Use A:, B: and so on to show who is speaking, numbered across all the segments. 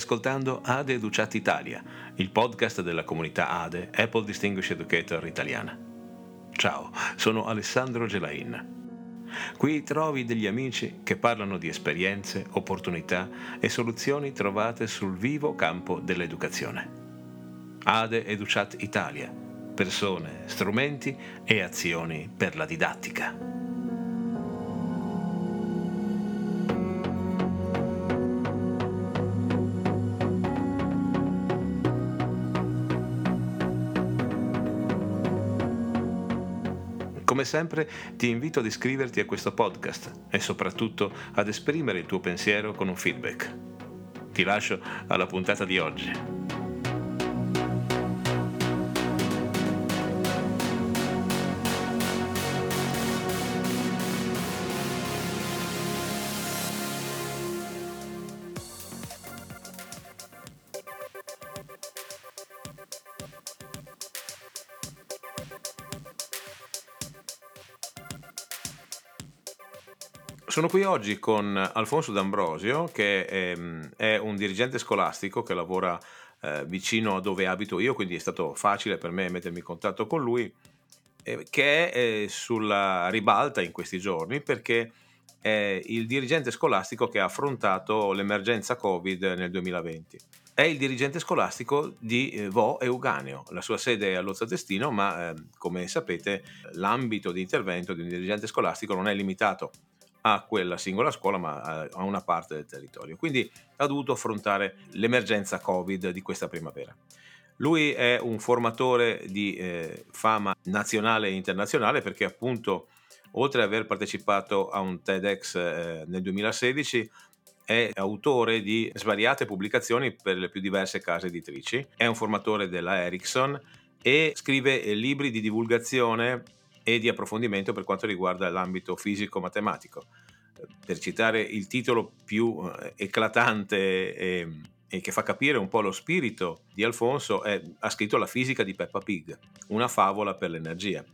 A: Ascoltando ADE Educat Italia, il podcast della comunità ADE Apple Distinguished Educator italiana. Ciao, sono Alessandro Gelain. Qui trovi degli amici che parlano di esperienze, opportunità e soluzioni trovate sul vivo campo dell'educazione. ADE Educat Italia, persone, strumenti e azioni per la didattica. Come sempre ti invito ad iscriverti a questo podcast e soprattutto ad esprimere il tuo pensiero con un feedback. Ti lascio alla puntata di oggi. Sono qui oggi con Alfonso D'Ambrosio, che è, ehm, è un dirigente scolastico che lavora eh, vicino a dove abito io, quindi è stato facile per me mettermi in contatto con lui, eh, che è eh, sulla ribalta in questi giorni perché è il dirigente scolastico che ha affrontato l'emergenza Covid nel 2020. È il dirigente scolastico di eh, Vo Euganeo, la sua sede è a Lozza Testino, ma eh, come sapete l'ambito di intervento di un dirigente scolastico non è limitato a quella singola scuola, ma a una parte del territorio. Quindi ha dovuto affrontare l'emergenza Covid di questa primavera. Lui è un formatore di eh, fama nazionale e internazionale perché appunto oltre ad aver partecipato a un TEDx eh, nel 2016 è autore di svariate pubblicazioni per le più diverse case editrici, è un formatore della Ericsson e scrive libri di divulgazione e di approfondimento per quanto riguarda l'ambito fisico-matematico. Per citare il titolo più eh, eclatante e, e che fa capire un po' lo spirito di Alfonso, è, ha scritto La fisica di Peppa Pig, una favola per l'energia.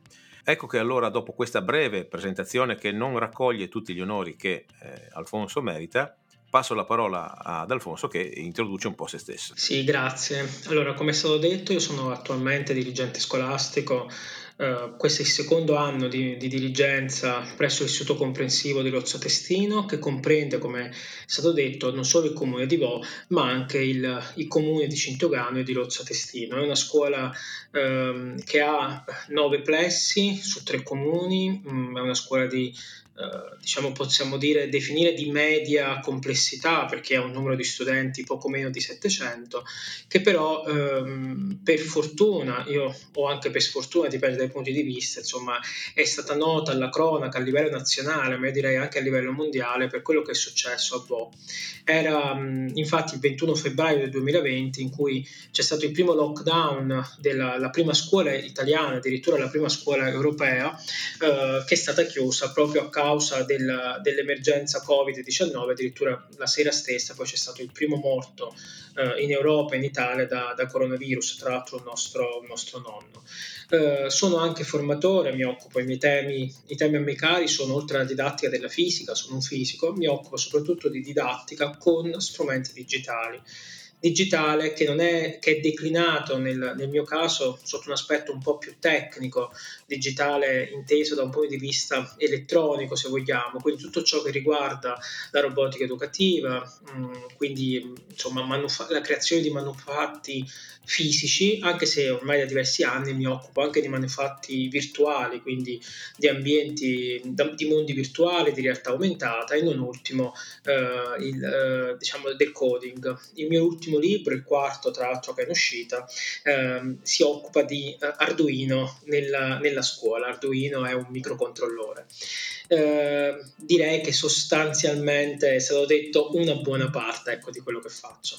A: Ecco che allora dopo questa breve presentazione che non raccoglie tutti gli onori che eh, Alfonso merita, passo la parola ad Alfonso che introduce un po' se stesso.
B: Sì, grazie. Allora, come è stato detto, io sono attualmente dirigente scolastico Uh, questo è il secondo anno di, di, dirigenza presso l'Istituto Comprensivo di Lozzo Testino, che comprende, come è stato detto, non solo il comune di Vo, ma anche il, il comune di Cintogano e di Lozzo Testino. È una scuola uh, che ha nove plessi su tre comuni, um, è una scuola di Uh, diciamo possiamo dire definire di media complessità perché ha un numero di studenti poco meno di 700 che però um, per fortuna io o anche per sfortuna dipende dai punti di vista insomma è stata nota alla cronaca a livello nazionale ma io direi anche a livello mondiale per quello che è successo a Bo. Era um, infatti il 21 febbraio del 2020 in cui c'è stato il primo lockdown della prima scuola italiana addirittura la prima scuola europea uh, che è stata chiusa proprio a causa causa del, dell'emergenza Covid-19, addirittura la sera stessa poi c'è stato il primo morto eh, in Europa e in Italia da, da, coronavirus, tra l'altro il nostro, il nostro nonno. Eh, sono anche formatore, mi occupo, i miei temi, i temi a me cari sono oltre alla didattica della fisica, sono un fisico, mi occupo soprattutto di didattica con strumenti digitali digitale che, è, che è declinato nel, nel, mio caso sotto un aspetto un po' più tecnico, digitale inteso da un punto di vista elettronico se vogliamo, quindi tutto ciò che riguarda la robotica educativa, mm, quindi insomma manufa- la creazione di manufatti fisici, anche se ormai da diversi anni mi occupo anche di manufatti virtuali, quindi di ambienti, di mondi virtuali, di realtà aumentata e non ultimo eh, il, eh, diciamo del coding. Il mio ultimo libro, il quarto tra l'altro che è in uscita, eh, si occupa di eh, Arduino nella, nella, scuola. Arduino è un microcontrollore. Eh, direi che sostanzialmente è stato detto una buona parte ecco, di quello che faccio.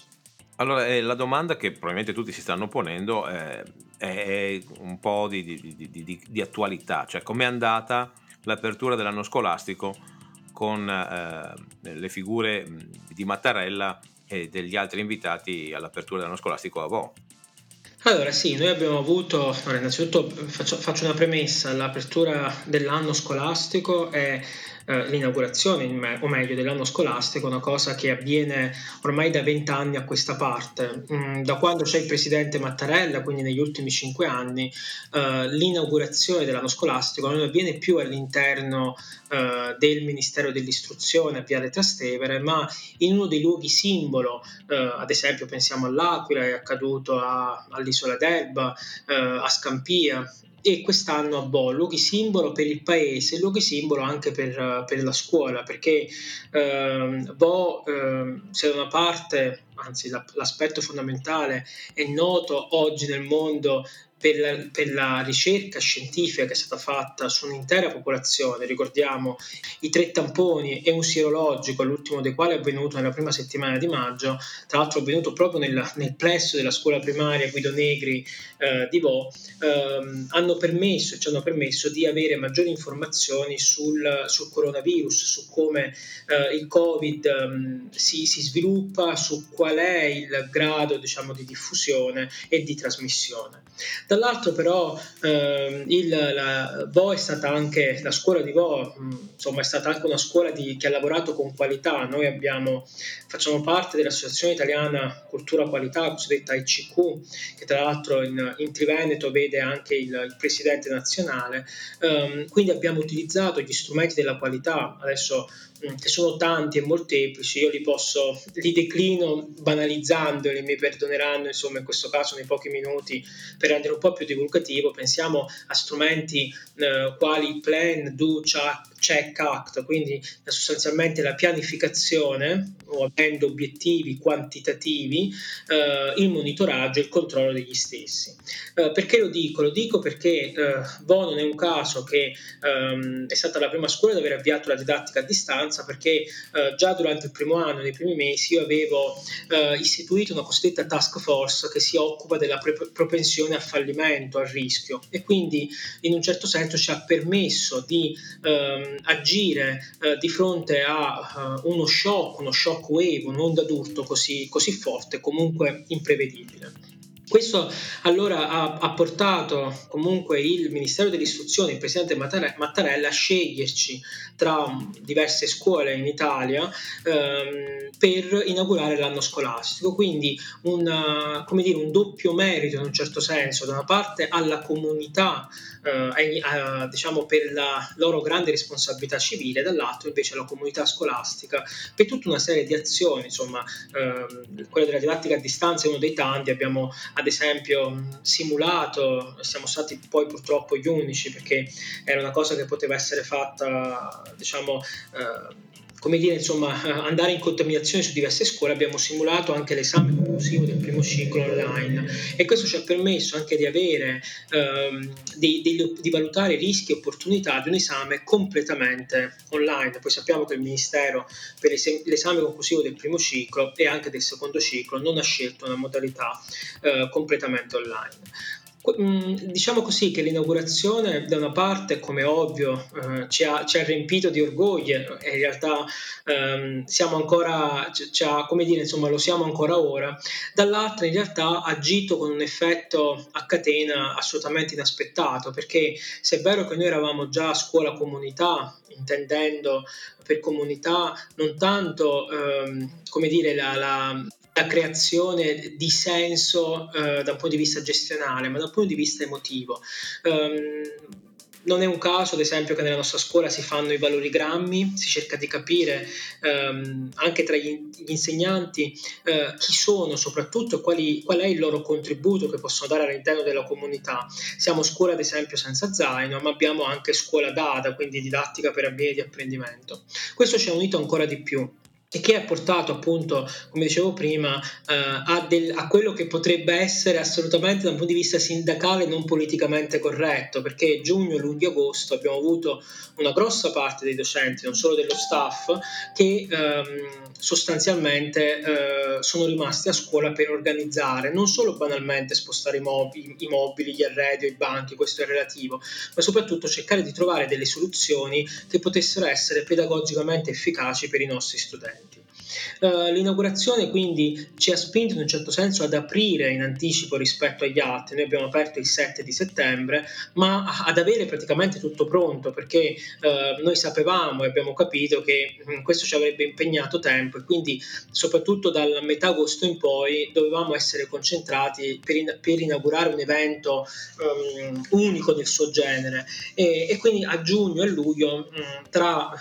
A: Allora, eh, la domanda che probabilmente tutti si stanno ponendo eh, è un po' di, di, di, di attualità, cioè com'è andata l'apertura dell'anno scolastico con eh, le figure di Mattarella e degli altri invitati all'apertura dell'anno scolastico a Vo.
B: Allora sì, noi abbiamo avuto, allora, innanzitutto faccio, faccio, una premessa, l'apertura dell'anno scolastico è eh, l'inaugurazione, o meglio, dell'anno scolastico, una cosa che avviene ormai da vent'anni a questa parte. Mm, da quando c'è il presidente Mattarella, quindi negli ultimi cinque anni, eh, l'inaugurazione dell'anno scolastico non avviene più all'interno eh, del Ministero dell'Istruzione a Viale Trastevere, ma in uno dei luoghi simbolo, ad esempio pensiamo all'Aquila, è accaduto all'isola d'Elba, a Scampia, e quest'anno a Bo, luoghi simbolo per il paese, luoghi simbolo anche per, per la scuola, perché eh, Bo, eh, se da una parte, anzi l'aspetto fondamentale, è noto oggi nel mondo per la, per la, ricerca scientifica che è stata fatta su un'intera popolazione, ricordiamo i tre tamponi e un sierologico, l'ultimo dei quali è avvenuto nella prima settimana di maggio, tra l'altro è avvenuto proprio nel, nel plesso della scuola primaria Guido Negri eh, di Vo, ehm, hanno permesso ci hanno permesso di avere maggiori informazioni sul, sul coronavirus, su come eh, il Covid ehm, si, si, sviluppa, su qual è il grado diciamo, di diffusione e di trasmissione. Dall'altro però eh, il, la, Vo è stata anche, la scuola di Vo insomma, è stata anche una scuola di, che ha lavorato con qualità. Noi abbiamo, facciamo parte dell'Associazione Italiana Cultura Qualità, cosiddetta ICQ, che tra l'altro in, in Triveneto vede anche il, il presidente nazionale. Um, quindi abbiamo utilizzato gli strumenti della qualità. Adesso che sono tanti e molteplici, io li posso, li declino banalizzandoli, mi perdoneranno insomma in questo caso nei pochi minuti per rendere un po' più divulgativo, pensiamo a strumenti eh, quali Plan, Do, Check, Act, quindi sostanzialmente la pianificazione o avendo obiettivi quantitativi, eh, il monitoraggio e il controllo degli stessi. Eh, perché lo dico? Lo dico perché eh, Bo non è un caso che ehm, è stata la prima scuola ad aver avviato la didattica a distanza abbastanza perché eh, già durante il primo anno, nei primi mesi, io avevo eh, istituito una cosiddetta task force che si occupa della pre- propensione al fallimento, al rischio e quindi in un certo senso ci ha permesso di ehm, agire eh, di fronte a uh, uno shock, uno shock wave, un'onda d'urto così, così forte, comunque imprevedibile. Questo allora ha, ha, portato comunque il Ministero dell'Istruzione, il Presidente Mattarella, a sceglierci tra diverse scuole in Italia ehm, per inaugurare l'anno scolastico, quindi una, dire, un doppio merito in un certo senso, da una parte alla comunità eh, diciamo per la loro grande responsabilità civile, dall'altro invece alla comunità scolastica per tutta una serie di azioni, insomma ehm, quella della didattica a distanza è uno dei tanti, abbiamo ad esempio simulato, siamo stati poi purtroppo gli unici perché era una cosa che poteva essere fatta diciamo eh, come dire, insomma, andare in contaminazione su diverse scuole, abbiamo simulato anche l'esame conclusivo del primo ciclo online e questo ci ha permesso anche di avere, ehm, di, di, di, valutare rischi e opportunità di un esame completamente online. Poi sappiamo che il Ministero per l'esame conclusivo del primo ciclo e anche del secondo ciclo non ha scelto una modalità eh, completamente online. Mm, diciamo così che l'inaugurazione da una parte, come ovvio, eh, ci, ha, ci, ha, riempito di orgoglio e in realtà ehm, siamo ancora, ha, come dire, insomma, lo siamo ancora ora, dall'altra in realtà ha agito con un effetto a catena assolutamente inaspettato, perché se è vero che noi eravamo già a scuola comunità, intendendo per comunità non tanto ehm, come dire la, la, la creazione di senso eh, un punto di vista gestionale, ma da un punto di vista emotivo. Um, non è un caso, ad esempio, che nella nostra scuola si fanno i valori grammi, si cerca di capire ehm, anche tra gli, insegnanti eh, chi sono soprattutto quali, qual è il loro contributo che possono dare all'interno della comunità. Siamo scuola, ad esempio, senza zaino, ma abbiamo anche scuola data, quindi didattica per ambienti di apprendimento. Questo ci ha unito ancora di più e che ha portato appunto, come dicevo prima, eh, a, del, a, quello che potrebbe essere assolutamente da un punto di vista sindacale non politicamente corretto, perché giugno, luglio, agosto abbiamo avuto una grossa parte dei docenti, non solo dello staff, che ehm, sostanzialmente eh, sono rimasti a scuola per organizzare, non solo banalmente spostare i mobili, i mobili, gli arredi, i banchi, questo è relativo, ma soprattutto cercare di trovare delle soluzioni che potessero essere pedagogicamente efficaci per i nostri studenti. Uh, l'inaugurazione quindi ci ha spinto in un certo senso ad aprire in anticipo rispetto agli altri. Noi abbiamo aperto il 7 di settembre, ma ad avere praticamente tutto pronto perché uh, noi sapevamo e abbiamo capito che um, questo ci avrebbe impegnato tempo e quindi soprattutto dalla metà agosto in poi dovevamo essere concentrati per, in- per inaugurare un evento um, unico del suo genere e, e, quindi a giugno e luglio um, tra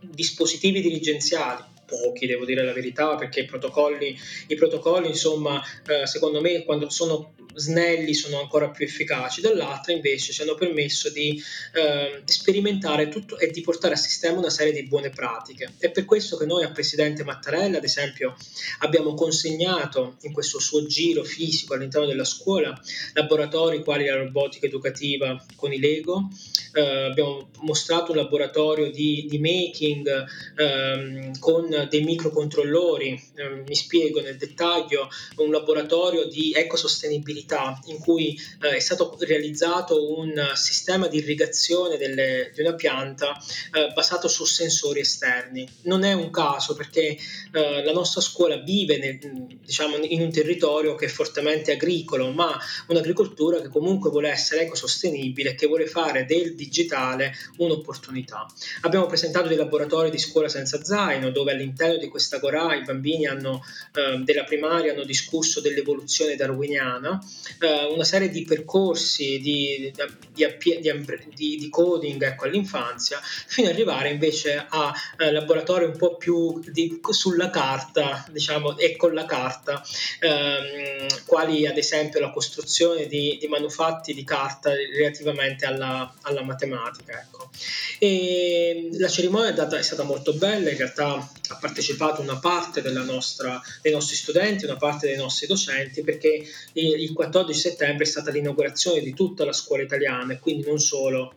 B: dispositivi dirigenziali pochi, devo dire la verità, perché i protocolli, i protocolli insomma, eh, secondo me, quando sono snelli sono ancora più efficaci, dall'altra invece ci hanno permesso di eh, sperimentare tutto e di portare a sistema una serie di buone pratiche. È per questo che noi al Presidente Mattarella, ad esempio, abbiamo consegnato in questo suo giro fisico all'interno della scuola laboratori quali la robotica educativa con i Lego, eh, abbiamo mostrato un laboratorio di, di making eh, con dei microcontrollori, eh, mi spiego nel dettaglio, un laboratorio di ecosostenibilità in cui eh, è stato realizzato un sistema di irrigazione delle, di una pianta eh, basato su sensori esterni. Non è un caso perché eh, la nostra scuola vive nel, diciamo, in un territorio che è fortemente agricolo, ma un'agricoltura che comunque vuole essere ecosostenibile che vuole fare del digitale un'opportunità. Abbiamo presentato dei laboratori di scuola senza zaino dove all'interno di questa Agora i bambini hanno, eh, della primaria hanno discusso dell'evoluzione darwiniana eh, una serie di percorsi di, di, di, di coding ecco, all'infanzia, fino ad arrivare invece a eh, laboratori un po' più sulla carta, diciamo, e con la carta, ehm, quali ad esempio la costruzione di, manufatti di carta relativamente alla, alla matematica. Ecco. E la cerimonia è, data, è, stata molto bella, in realtà partecipato una parte nostra, dei nostri studenti, una parte dei nostri docenti, perché il 14 settembre è stata l'inaugurazione di tutta la scuola italiana e quindi non solo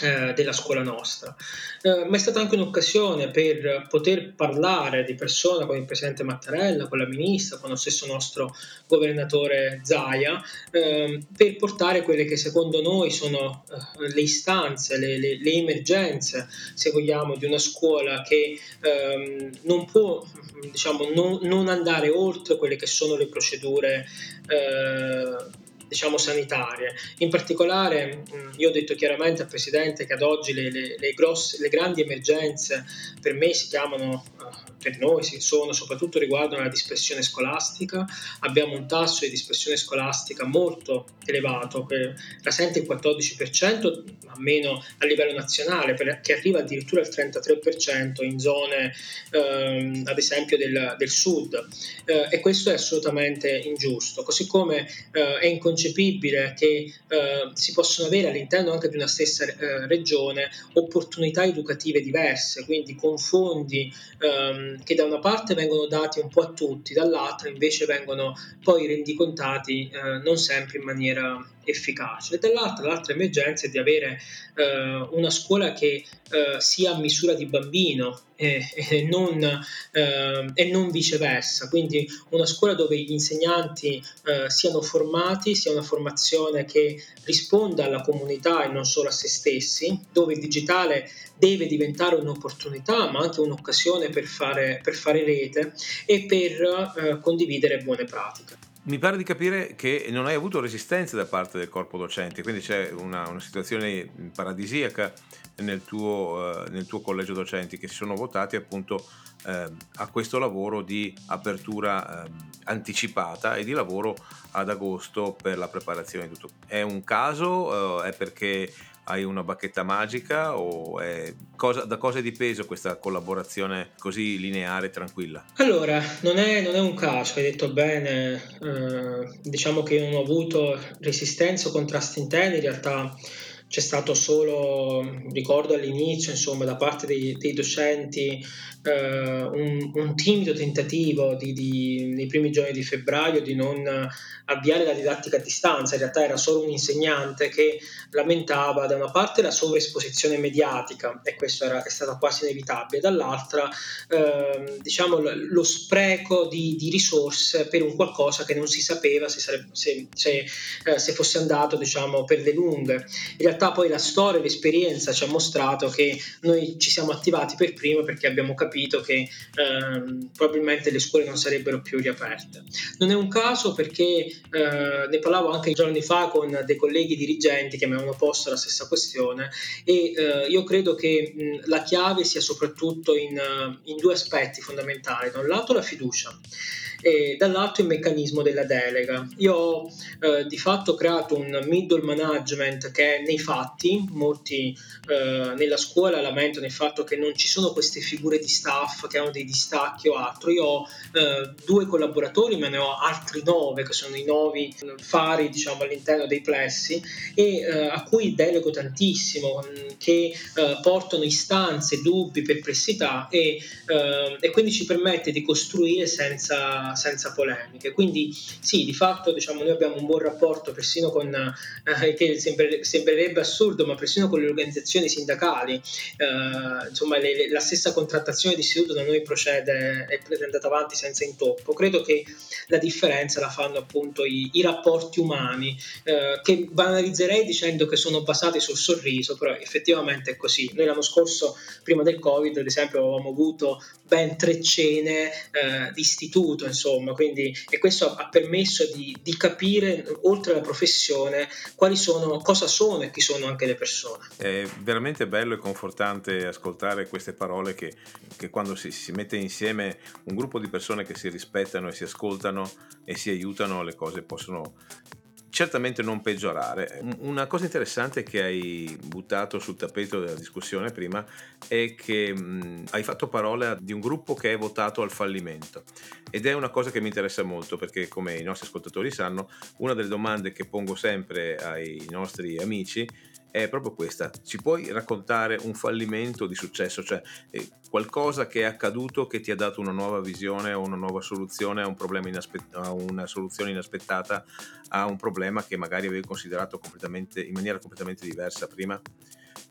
B: eh, della scuola nostra, eh, ma è stata anche un'occasione per poter parlare di persona con il presidente Mattarella, con la ministra, con lo stesso nostro governatore Zaia, eh, per portare quelle che secondo noi sono eh, le istanze, le, le, le, emergenze, se vogliamo, di una scuola che ehm, non può diciamo, non, non, andare oltre quelle che sono le procedure eh, diciamo, sanitarie. In particolare io ho detto chiaramente al Presidente che ad oggi le, le, le, grosse, le grandi emergenze per me si chiamano eh, per noi sono soprattutto riguardano la dispersione scolastica. Abbiamo un tasso di dispersione scolastica molto elevato, che rasenta il 14%, almeno a livello nazionale, che arriva addirittura al 33% in zone, ehm, ad esempio, del, del sud. Eh, e questo è assolutamente ingiusto. Così come eh, è inconcepibile che eh, si possono avere all'interno anche di una stessa eh, regione opportunità educative diverse, quindi con fondi ehm, che da una parte vengono dati un po' a tutti, dall'altra invece vengono poi rendicontati eh, non sempre in maniera efficace. E dall'altra, l'altra emergenza è di avere eh, una scuola che eh, sia a misura di bambino e, e, non, eh, e, non, viceversa, quindi una scuola dove gli insegnanti eh, siano formati, sia una formazione che risponda alla comunità e non solo a se stessi, dove il digitale deve diventare un'opportunità ma anche un'occasione per fare, per fare rete e per eh, condividere buone pratiche.
A: Mi pare di capire che non hai avuto resistenze da parte del corpo docente, quindi c'è una, una situazione paradisiaca nel tuo, uh, nel tuo, collegio docenti che si sono votati appunto uh, a questo lavoro di apertura uh, anticipata e di lavoro ad agosto per la preparazione di tutto. È un caso? è perché hai una bacchetta magica o cosa, da cosa è dipeso questa collaborazione così lineare e tranquilla?
B: Allora, non è, non è un caso, hai detto bene, eh, diciamo che non ho avuto resistenza o contrasti interni, in realtà c'è stato solo, ricordo all'inizio, insomma, da parte dei, dei docenti eh, un, un, timido tentativo di, di, nei primi giorni di febbraio di non avviare la didattica a distanza, in realtà era solo un insegnante che lamentava da una parte la sovraesposizione mediatica e questo era, è stato quasi inevitabile, dall'altra eh, diciamo lo spreco di, di, risorse per un qualcosa che non si sapeva se, sarebbe, se, se, eh, se fosse andato diciamo, per le lunghe. In realtà realtà poi la storia, l'esperienza ci ha mostrato che noi ci siamo attivati per primo perché abbiamo capito che ehm, probabilmente le scuole non sarebbero più riaperte. Non è un caso perché eh, ne parlavo anche giorni fa con dei colleghi dirigenti che mi avevano posto la stessa questione e eh, io credo che mh, la chiave sia soprattutto in, in due aspetti fondamentali. Da un lato la fiducia e dall'altro il meccanismo della delega. Io ho eh, di fatto creato un middle management che nei fatti, molti eh, nella scuola lamentano il fatto che non ci sono queste figure di staff che hanno dei distacchi o altro. Io ho eh, due collaboratori, ma ne ho altri nove che sono i nuovi fari diciamo, all'interno dei plessi e eh, a cui delego tantissimo, che eh, portano istanze, dubbi, perplessità e, eh, e quindi ci permette di costruire senza senza, polemiche. Quindi sì, di fatto diciamo, noi abbiamo un buon rapporto persino con, eh, che sembrerebbe, assurdo, ma persino con le organizzazioni sindacali. Eh, insomma, le, la stessa contrattazione di istituto da noi procede, è andata avanti senza intoppo. Credo che la differenza la fanno appunto i, i rapporti umani, eh, che banalizzerei dicendo che sono basati sul sorriso, però effettivamente è così. Noi l'anno scorso, prima del Covid, ad esempio, avevamo avuto ben tre cene eh, di istituto, insomma, quindi, e questo ha permesso di, di, capire, oltre alla professione, quali sono, cosa sono e chi sono anche le persone.
A: È veramente bello e confortante ascoltare queste parole che, che quando si, si mette insieme un gruppo di persone che si rispettano e si ascoltano e si aiutano, le cose possono certamente non peggiorare. Una cosa interessante che hai buttato sul tappeto della discussione prima è che mh, hai fatto parola di un gruppo che è votato al fallimento ed è una cosa che mi interessa molto perché come i nostri ascoltatori sanno, una delle domande che pongo sempre ai nostri amici è proprio questa. Ci puoi raccontare un fallimento di successo, cioè eh, qualcosa che è accaduto che ti ha dato una nuova visione o una nuova soluzione a un problema inaspett- a una soluzione inaspettata a un problema che magari avevi considerato completamente, in maniera completamente diversa prima?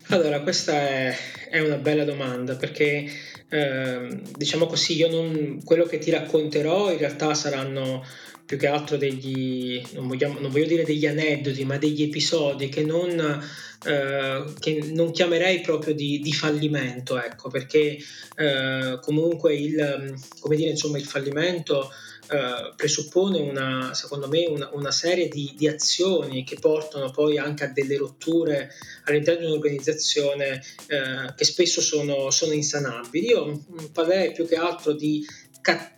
B: Allora, questa è, è una bella domanda perché eh, diciamo così, io non, quello che ti racconterò in realtà saranno più che altro degli, non, vogliamo, non voglio dire degli aneddoti, ma degli episodi che non eh, che non chiamerei proprio di, di fallimento, ecco, perché eh, comunque il, come dire, insomma, il fallimento eh, presuppone una, secondo me una, una serie di, di, azioni che portano poi anche a delle rotture all'interno di un'organizzazione eh, che spesso sono, sono, insanabili. Io parlerei più che altro di cattiveria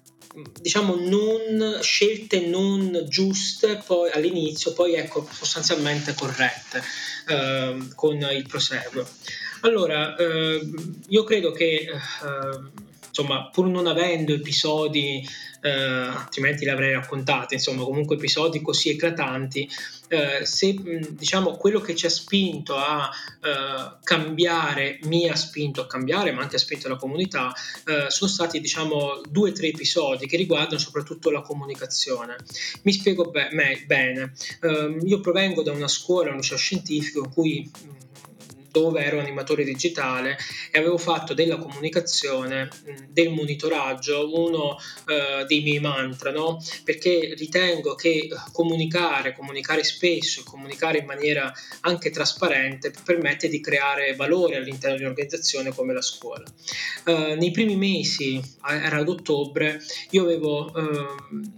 B: diciamo non scelte non giuste poi all'inizio poi ecco sostanzialmente corrette eh, con il proseguo. Allora eh, io credo che eh, insomma pur non avendo episodi eh, altrimenti li avrei raccontati, insomma comunque episodi così eclatanti, eh, se diciamo quello che ci ha spinto a eh, cambiare, mi ha spinto a cambiare, ma anche ha spinto la comunità, eh, sono stati diciamo due o tre episodi che riguardano soprattutto la comunicazione. Mi spiego be- me- bene, ehm, io provengo da una scuola, un liceo scientifico in cui dove ero animatore digitale e avevo fatto della comunicazione, del monitoraggio, uno eh, dei miei mantra, no? perché ritengo che eh, comunicare, comunicare spesso comunicare in maniera anche trasparente permette di creare valore all'interno di un'organizzazione come la scuola. Eh, nei primi mesi, era ad ottobre, io avevo eh,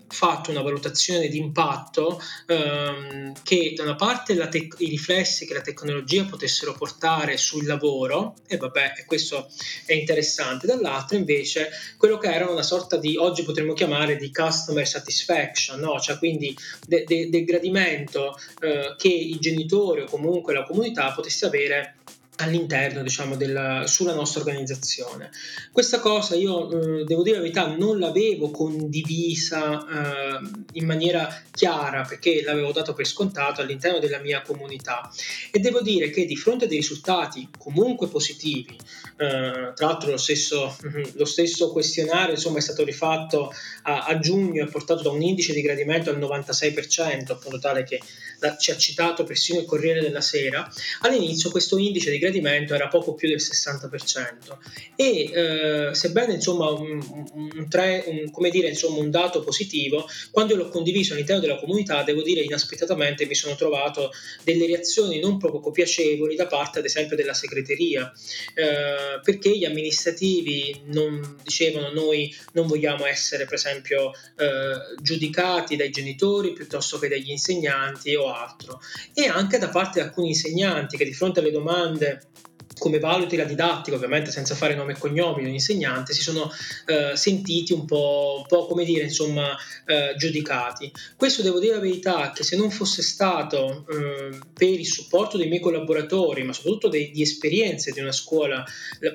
B: fatto una valutazione di impatto ehm, che da una parte te- i riflessi che la tecnologia potessero portare portare sul lavoro, e vabbè, questo è interessante, dall'altro invece quello che era una sorta di, oggi potremmo chiamare di customer satisfaction, no? cioè quindi del de, de gradimento eh, che i genitori o comunque la comunità potesse avere all'interno diciamo della, sulla nostra organizzazione. Questa cosa io eh, devo dire la verità non l'avevo condivisa eh, in maniera chiara perché l'avevo dato per scontato all'interno della mia comunità. E devo dire che di fronte a dei risultati comunque positivi eh, tra l'altro lo stesso, lo stesso, questionario insomma, è stato rifatto a, a giugno e portato da un indice di gradimento al 96% appunto tale che ci ha citato persino il Corriere della Sera all'inizio questo indice di gradimento era poco più del 60% e eh, sebbene insomma un, un, tre, un, come dire, insomma, un dato positivo, quando l'ho condiviso all'interno della comunità devo dire inaspettatamente mi sono trovato delle reazioni non proprio piacevoli da parte ad esempio della segreteria eh, perché gli amministrativi non dicevano noi non vogliamo essere per esempio eh, giudicati dai genitori piuttosto che dagli insegnanti o altro e anche da parte di alcuni insegnanti che di fronte alle domande come valuti la didattica, ovviamente senza fare nome e cognomi insegnante, si sono eh, sentiti un po', un po', come dire, insomma, eh, giudicati. Questo devo dire la verità che se non fosse stato eh, per il supporto dei miei collaboratori, ma soprattutto dei, di esperienze di una scuola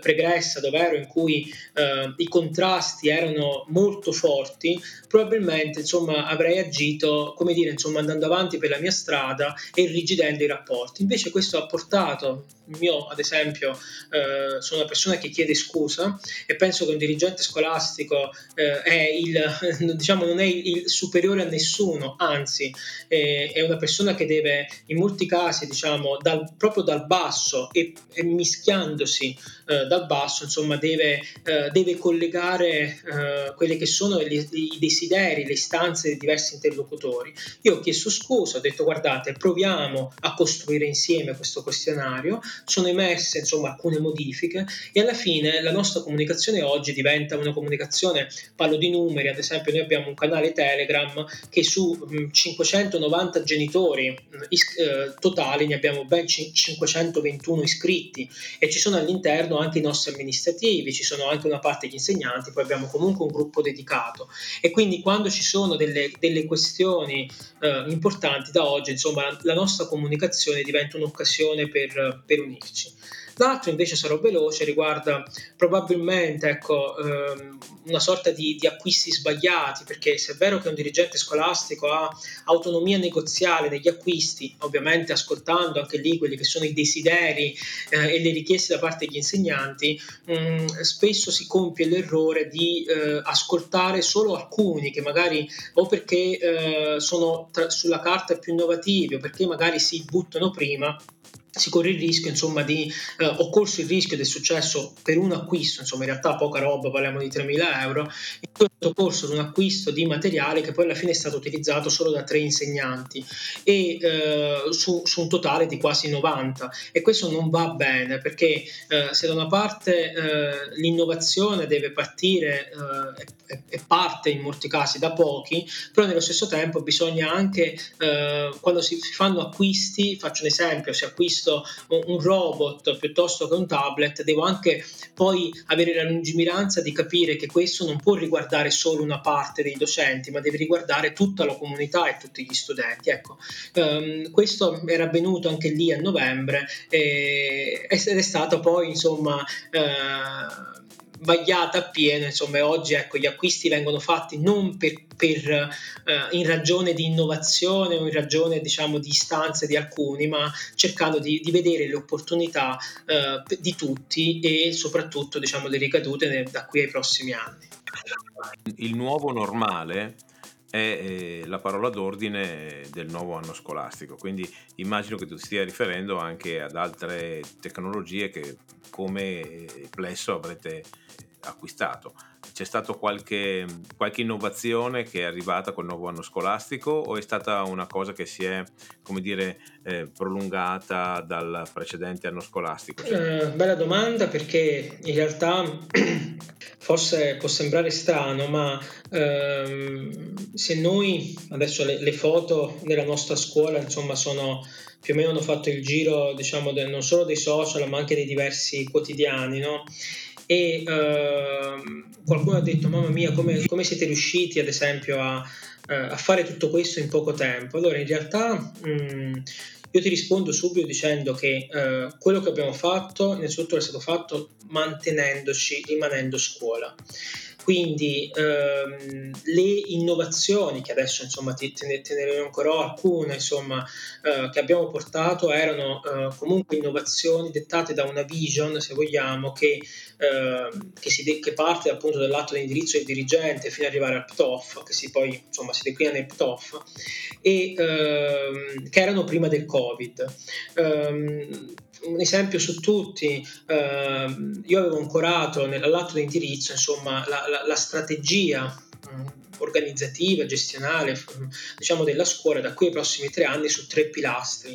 B: pregressa dove ero in cui eh, i contrasti erano molto forti, probabilmente insomma, avrei agito, come dire, insomma, andando avanti per la mia strada e irrigidendo i rapporti. Invece questo ha portato mio, ad esempio, eh, sono una persona che chiede scusa e penso che un dirigente scolastico eh, è il, diciamo, non è il, superiore a nessuno, anzi eh, è una persona che deve in molti casi, diciamo, dal, proprio dal basso e, e mischiandosi eh, dal basso, insomma, deve, eh, deve collegare eh, quelli che sono gli, i desideri, le istanze dei diversi interlocutori. Io ho chiesto scusa, ho detto guardate, proviamo a costruire insieme questo questionario, sono emerse insomma alcune modifiche e alla fine la nostra comunicazione oggi diventa una comunicazione, parlo di numeri, ad esempio noi abbiamo un canale Telegram che su 590 genitori is- eh, totali ne abbiamo ben 521 iscritti e ci sono all'interno anche i nostri amministrativi, ci sono anche una parte degli insegnanti, poi abbiamo comunque un gruppo dedicato. E quindi quando ci sono delle, delle questioni eh, importanti da oggi, insomma la nostra comunicazione diventa un'occasione per, per unirci. L'altro invece sarò veloce, riguarda probabilmente ecco, ehm, una sorta di, di, acquisti sbagliati, perché se è vero che un dirigente scolastico ha autonomia negoziale negli acquisti, ovviamente ascoltando anche lì quelli che sono i desideri eh, e le richieste da parte degli insegnanti, mh, mm, spesso si compie l'errore di eh, ascoltare solo alcuni che magari o perché eh, sono tra, sulla carta più innovativi o perché magari si buttano prima si corre il rischio insomma di eh, ho corso il rischio del successo per un acquisto insomma in realtà poca roba parliamo di 3.000 euro in questo corso un acquisto di materiale che poi alla fine è stato utilizzato solo da tre insegnanti e eh, su, su, un totale di quasi 90 e questo non va bene perché eh, se da una parte eh, l'innovazione deve partire eh, e, e, parte in molti casi da pochi però nello stesso tempo bisogna anche eh, quando si fanno acquisti faccio un esempio se acquisto acquisto un robot piuttosto che un tablet, devo anche poi avere la lungimiranza di capire che questo non può riguardare solo una parte dei docenti, ma deve riguardare tutta la comunità e tutti gli studenti. Ecco, um, questo era avvenuto anche lì a novembre e, ed è stato poi insomma. Uh, vagliata appieno, insomma, oggi ecco, gli acquisti vengono fatti non per, per eh, in ragione di innovazione o in ragione diciamo, di istanze di alcuni, ma cercando di, di vedere le opportunità eh, di tutti e soprattutto diciamo, le ricadute da qui ai prossimi anni.
A: Il nuovo normale è eh, la parola d'ordine del nuovo anno scolastico, quindi immagino che tu stia riferendo anche ad altre tecnologie che come plesso avrete acquistato. C'è stata qualche, qualche, innovazione che è arrivata col nuovo anno scolastico o è stata una cosa che si è, come dire, eh, prolungata dal precedente anno scolastico?
B: Eh, bella domanda perché in realtà forse può sembrare strano, ma ehm, se noi adesso le, le, foto della nostra scuola insomma sono più o meno hanno fatto il giro diciamo del, non solo dei social ma anche dei diversi quotidiani, no? E uh, qualcuno ha detto mamma mia come, come siete riusciti ad esempio a, uh, a, fare tutto questo in poco tempo? Allora in realtà mm, io ti rispondo subito dicendo che uh, quello che abbiamo fatto innanzitutto è stato fatto mantenendoci rimanendo scuola quindi ehm, le innovazioni che adesso insomma te, ne, te ne elencherò alcune insomma eh, che abbiamo portato erano eh, comunque innovazioni dettate da una vision se vogliamo che, eh, che, si, che parte appunto dall'atto di indirizzo del dirigente fino ad arrivare al PTOF che si poi insomma si declina nel PTOF e ehm, che erano prima del Covid. Um, un esempio su tutti, eh, io avevo ancorato nell'atto di indirizzo insomma, la, la, strategia organizzativa, gestionale, diciamo della scuola da qui ai prossimi tre anni su tre pilastri.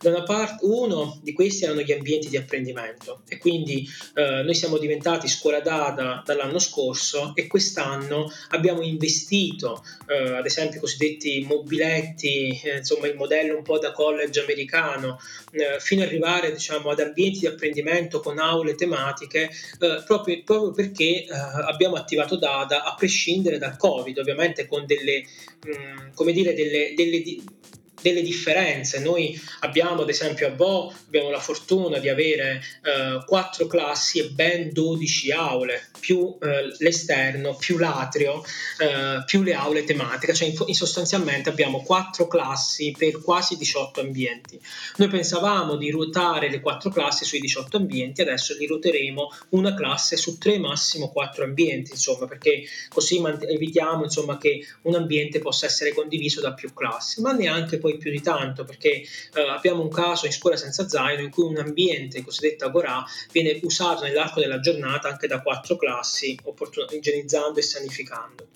B: Da una parte, uno di questi erano gli ambienti di apprendimento e quindi eh, noi siamo diventati scuola data dall'anno scorso e quest'anno abbiamo investito, eh, ad esempio, i cosiddetti mobiletti, eh, insomma il modello un po' da college americano, eh, fino ad arrivare diciamo, ad ambienti di apprendimento con aule tematiche, eh, proprio, proprio, perché eh, abbiamo attivato data a prescindere dal Covid ovviamente con delle, mh, mm, come dire, delle, delle, delle differenze. Noi abbiamo, ad esempio, a Bo abbiamo la fortuna di avere eh, quattro classi e ben 12 aule, più eh, l'esterno, più l'atrio, eh, più le aule tematiche, cioè in, sostanzialmente abbiamo quattro classi per quasi 18 ambienti. Noi pensavamo di ruotare le quattro classi sui 18 ambienti, adesso li ruoteremo una classe su tre, massimo quattro ambienti, insomma, perché così evitiamo insomma, che un ambiente possa essere condiviso da più classi, ma neanche poi più di tanto, perché eh, abbiamo un caso in scuola senza zaino in cui un ambiente, cosiddetta Agorà, viene usato nell'arco della giornata anche da quattro classi, igienizzando e sanificando.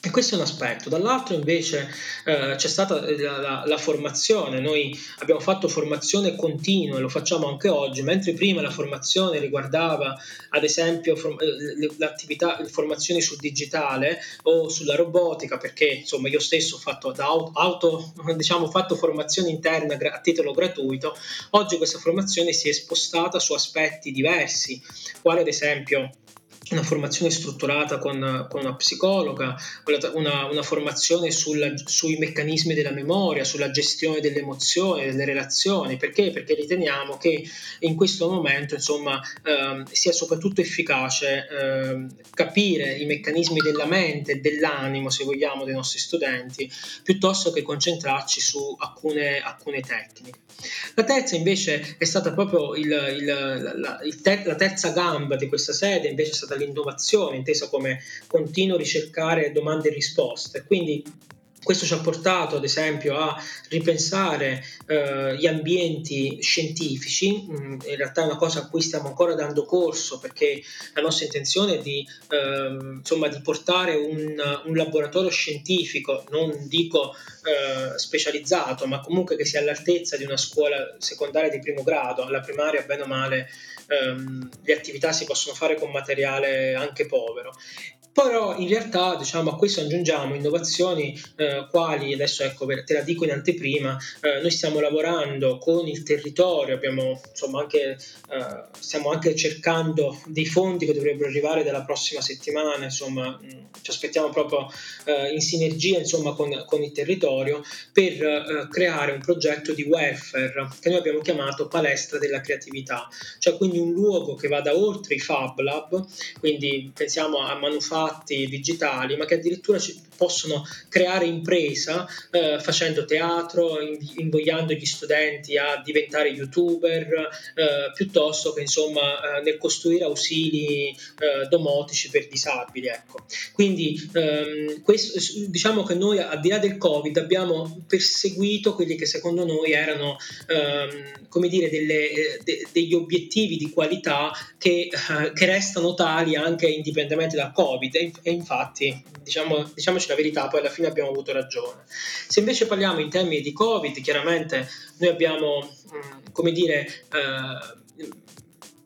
B: E questo è un aspetto. Dall'altro invece eh, c'è stata la, la, la, formazione, noi abbiamo fatto formazione continua e lo facciamo anche oggi, mentre prima la formazione riguardava ad esempio for- eh, l'attività, le formazioni sul digitale o sulla robotica, perché insomma io stesso ho fatto, auto, auto diciamo, fatto formazione interna a titolo gratuito, oggi questa formazione si è spostata su aspetti diversi, quale ad esempio una formazione strutturata con, con una psicologa, una, una formazione sulla, sui meccanismi della memoria, sulla gestione delle emozioni, delle relazioni. Perché? Perché riteniamo che in questo momento insomma, eh, sia soprattutto efficace eh, capire i meccanismi della mente dell'animo, se vogliamo, dei nostri studenti, piuttosto che concentrarci su alcune, alcune tecniche. La terza invece è stata proprio il, il, la, il ter- la terza gamba di questa sede, invece è stata l'innovazione, intesa come continuo ricercare domande e risposte. Quindi questo ci ha portato, ad esempio, a ripensare eh, gli ambienti scientifici. Mm, in realtà è una cosa a cui stiamo ancora dando corso perché la nostra intenzione è di, eh, insomma, di portare un, un, laboratorio scientifico, non dico eh, specializzato, ma comunque che sia all'altezza di una scuola secondaria di primo grado. Alla primaria, bene o male, ehm, le attività si possono fare con materiale anche povero. Però in realtà diciamo, a questo aggiungiamo innovazioni eh, quali, adesso ecco, te la dico in anteprima, eh, noi stiamo lavorando con il territorio, abbiamo, insomma, anche, eh, stiamo anche cercando dei fondi che dovrebbero arrivare dalla prossima settimana, insomma, mh, ci aspettiamo proprio eh, in sinergia insomma, con, con, il territorio per eh, creare un progetto di welfare che noi abbiamo chiamato palestra della creatività, cioè quindi un luogo che vada oltre i Fab Lab, quindi pensiamo a manufatti fatti digitali, ma che addirittura ci possono creare impresa eh, facendo teatro, invogliando gli studenti a diventare youtuber, eh, piuttosto che insomma eh, nel costruire ausili eh, domotici per disabili. Ecco. Quindi ehm, questo, diciamo che noi al di là del Covid abbiamo perseguito quelli che secondo noi erano ehm, come dire, delle, eh, de, degli obiettivi di qualità che, eh, che, restano tali anche indipendentemente dal Covid e, e infatti diciamo, diciamoci la verità, poi alla fine abbiamo avuto ragione. Se invece parliamo in termini di Covid, chiaramente noi abbiamo, mm, come dire, eh,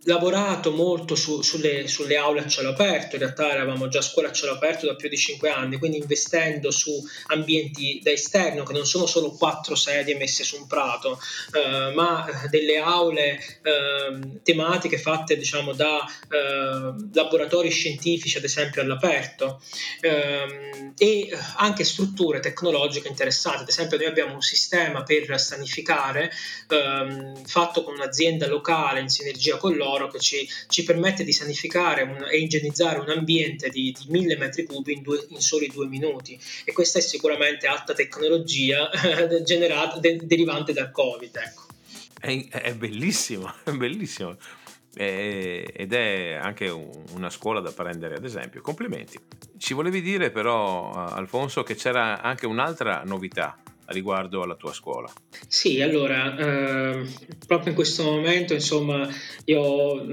B: lavorato molto su, sulle, sulle, aule a cielo aperto, in realtà eravamo già a scuola a cielo aperto da più di cinque anni, quindi investendo su ambienti da esterno che non sono solo quattro sedie messe su un prato, eh, ma delle aule eh, tematiche fatte diciamo, da eh, laboratori scientifici ad esempio all'aperto. Ehm, e anche strutture tecnologiche interessanti, ad esempio noi abbiamo un sistema per sanificare ehm, fatto con un'azienda locale in sinergia con loro loro che ci, ci permette di sanificare un, e igienizzare un ambiente di, di 1000 metri cubi in, due, in, soli due minuti e questa è sicuramente alta tecnologia generata, de, derivante dal Covid. Ecco.
A: È, è bellissimo, è bellissimo. Ed è anche un, una scuola da prendere ad esempio. Complimenti. Ci volevi dire però, Alfonso, che c'era anche un'altra novità riguardo alla tua scuola.
B: Sì, allora, eh, proprio in questo momento, insomma, io ho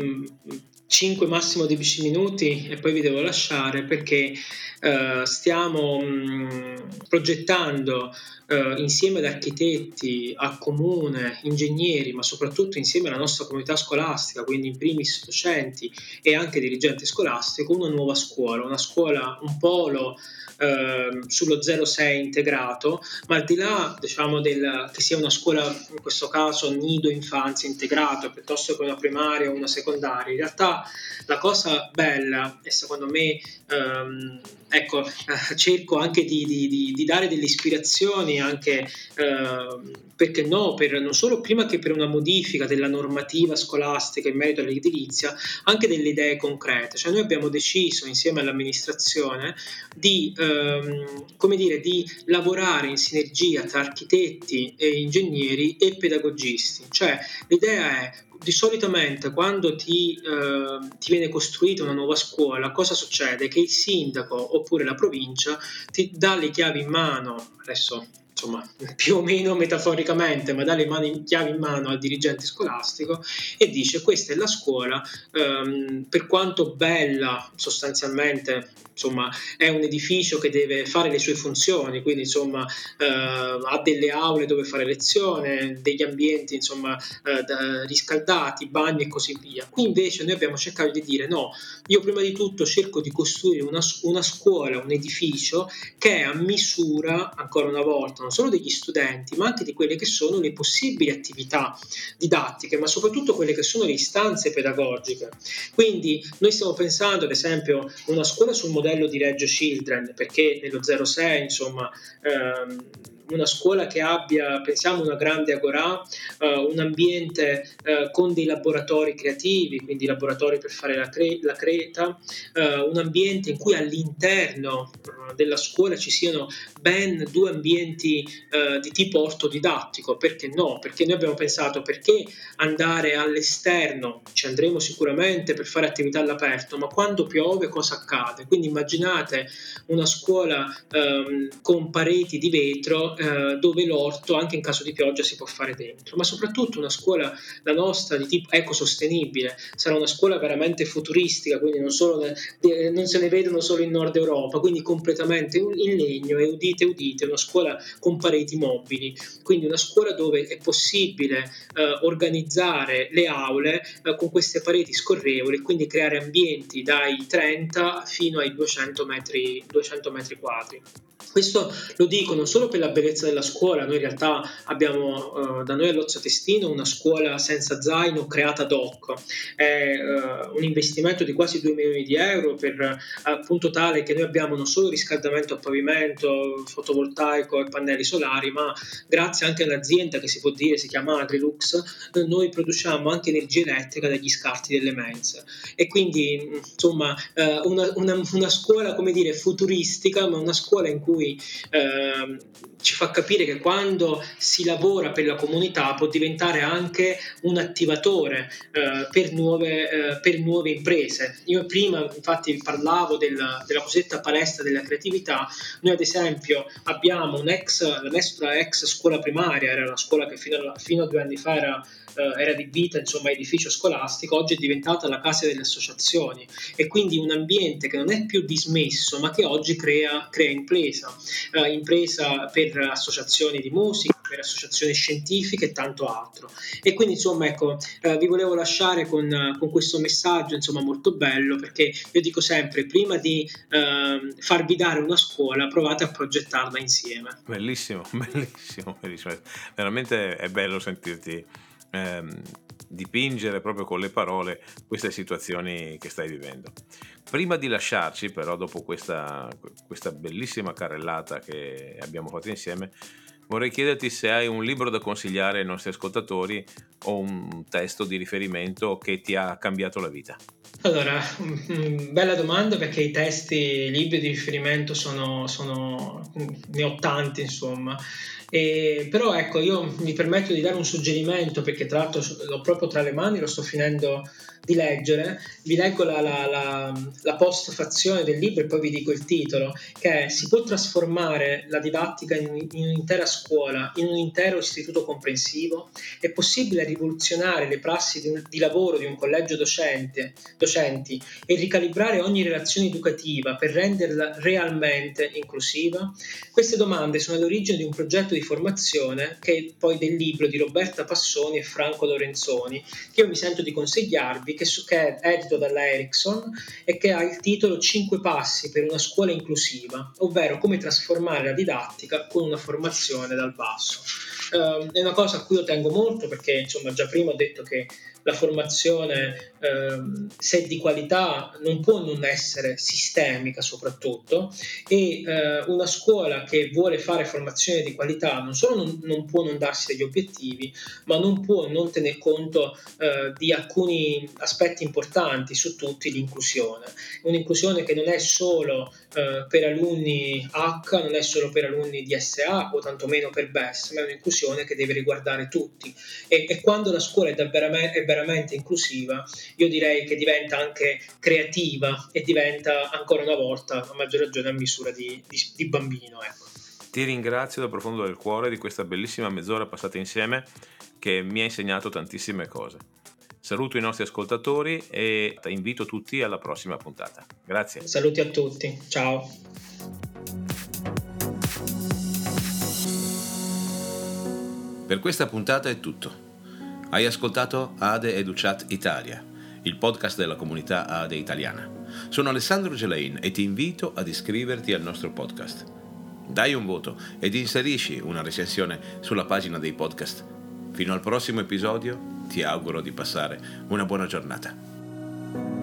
B: 5 massimo 10 minuti e poi vi devo lasciare perché eh, stiamo mh, progettando eh, insieme ad architetti, a comune, ingegneri, ma soprattutto insieme alla nostra comunità scolastica, quindi in primis docenti e anche dirigenti scolastico, una nuova scuola, una scuola, un polo eh, sullo 06 integrato, ma al di là diciamo del, che sia una scuola, in questo caso nido infanzia integrato, piuttosto che una primaria o una secondaria, in realtà la cosa bella e secondo me ehm, ecco, eh, cerco anche di, di, di, dare delle ispirazioni anche eh, perché no, per, non solo prima che per una modifica della normativa scolastica in merito all'edilizia, anche delle idee concrete. Cioè noi abbiamo deciso insieme all'amministrazione di, ehm, come dire, di lavorare in sinergia tra architetti e ingegneri e pedagogisti. Cioè l'idea è di solitamente quando ti, eh, ti, viene costruita una nuova scuola, cosa succede? Che il sindaco oppure la provincia ti dà le chiavi in mano, adesso insomma più o meno metaforicamente, ma dà le mani, chiavi in mano al dirigente scolastico e dice questa è la scuola, ehm, per quanto bella sostanzialmente insomma è un edificio che deve fare le sue funzioni, quindi insomma eh, ha delle aule dove fare lezione, degli ambienti insomma eh, riscaldati, bagni e così via. Qui invece noi abbiamo cercato di dire no, io prima di tutto cerco di costruire una, una scuola, un edificio che è a misura, ancora una volta, non solo degli studenti, ma anche di quelle che sono le possibili attività didattiche, ma soprattutto quelle che sono le istanze pedagogiche. Quindi noi stiamo pensando ad esempio a una scuola sul modello di Reggio Children, perché nello 06, insomma, ehm, una scuola che abbia, pensiamo, una grande agorà, uh, un ambiente uh, con dei laboratori creativi, quindi laboratori per fare la, cre- la creta, uh, un ambiente in cui all'interno della scuola ci siano ben due ambienti di tipo ortodidattico. Perché no? Perché noi abbiamo pensato perché andare all'esterno, ci andremo sicuramente per fare attività all'aperto, ma quando piove cosa accade? Quindi immaginate una scuola um, con pareti di vetro eh, dove l'orto anche in caso di pioggia si può fare dentro, ma soprattutto una scuola, la nostra, di tipo ecosostenibile, sarà una scuola veramente futuristica, quindi non, ne, non se ne vedono solo in Nord Europa, quindi completamente in legno e udite udite, una scuola con pareti mobili, quindi una scuola dove è possibile eh, organizzare le aule eh, con queste pareti scorrevoli, quindi creare ambienti dai 30 fino ai 200 metri, 200 metri quadri. Questo lo dico non solo per la bellezza della scuola, noi in realtà abbiamo eh, da noi all'Ozza Testino una scuola senza zaino creata ad hoc, è eh, un investimento di quasi 2 milioni di euro per appunto tale che noi abbiamo non solo riscaldamento a pavimento, fotovoltaico e pannelli solari, ma grazie anche all'azienda che si può dire si chiama Agrilux, noi produciamo anche energia elettrica dagli scarti delle mense. E quindi insomma eh, una, una, una scuola come dire futuristica, ma una scuola in cui cui eh, ci fa capire che quando si lavora per la comunità può diventare anche un attivatore eh, per, nuove, eh, per, nuove, imprese. Io prima infatti parlavo della, della cosiddetta palestra della creatività, noi ad esempio abbiamo un ex, la nostra ex scuola primaria, era una scuola che fino a, fino a due anni fa era eh, era adibita insomma edificio scolastico, oggi è diventata la casa delle associazioni. E quindi un ambiente che non è più dismesso ma che oggi crea, crea impresa, eh, impresa per associazioni di musica, per associazioni scientifiche e tanto altro. E quindi insomma ecco, eh, vi volevo lasciare con, con, questo messaggio insomma molto bello perché io dico sempre prima di ehm, farvi dare una scuola provate a progettarla insieme.
A: Bellissimo, bellissimo, bellissimo. veramente è bello sentirti ehm, dipingere proprio con le parole queste situazioni che stai vivendo. Prima di lasciarci, però, dopo questa, questa bellissima carrellata che abbiamo fatto insieme, vorrei chiederti se hai un libro da consigliare ai nostri ascoltatori o un testo di riferimento che ti ha cambiato la vita.
B: Allora, bella domanda perché i testi, i libri di riferimento sono, sono ne ho tanti insomma. E, però ecco, io mi permetto di dare un suggerimento perché tra l'altro l'ho proprio tra le mani, lo sto finendo di leggere, vi leggo la, la, la, la postfazione del libro e poi vi dico il titolo, che è Si può trasformare la didattica in, in un'intera scuola, in un intero istituto comprensivo? È possibile rivoluzionare le prassi di, di lavoro di un collegio docente, docenti e ricalibrare ogni relazione educativa per renderla realmente inclusiva? Queste domande sono all'origine di un progetto di formazione che è poi del libro di Roberta Passoni e Franco Lorenzoni, che io mi sento di consigliarvi che, che è edito dalla Ericsson e che ha il titolo 5 passi per una scuola inclusiva, ovvero come trasformare la didattica con una formazione dal basso. Uh, è una cosa a cui io tengo molto perché insomma già prima ho detto che la formazione, eh, se di qualità, non può non essere sistemica soprattutto e eh, una scuola che vuole fare formazione di qualità non solo non, non può non darsi degli obiettivi, ma non può non tener conto eh, di alcuni aspetti importanti, su tutti l'inclusione. Un'inclusione che non è solo eh, per alunni H, non è solo per alunni di SA o tantomeno per BES, ma è un'inclusione che deve riguardare tutti. E, e quando la scuola è, davvero, è veramente inclusiva, io direi che diventa anche creativa e diventa ancora una volta, a maggior ragione, a misura di, di, di bambino. Ecco.
A: Ti ringrazio dal profondo del cuore di questa bellissima mezz'ora passata insieme che mi ha insegnato tantissime cose. Saluto i nostri ascoltatori e invito tutti alla prossima puntata. Grazie.
B: Saluti a tutti, ciao.
A: Per questa puntata è tutto. Hai ascoltato Ade Educat Italia, il podcast della comunità Ade italiana. Sono Alessandro Gelain e ti invito ad iscriverti al nostro podcast. Dai un voto ed inserisci una recensione sulla pagina dei podcast. Fino al prossimo episodio ti auguro di passare una buona giornata.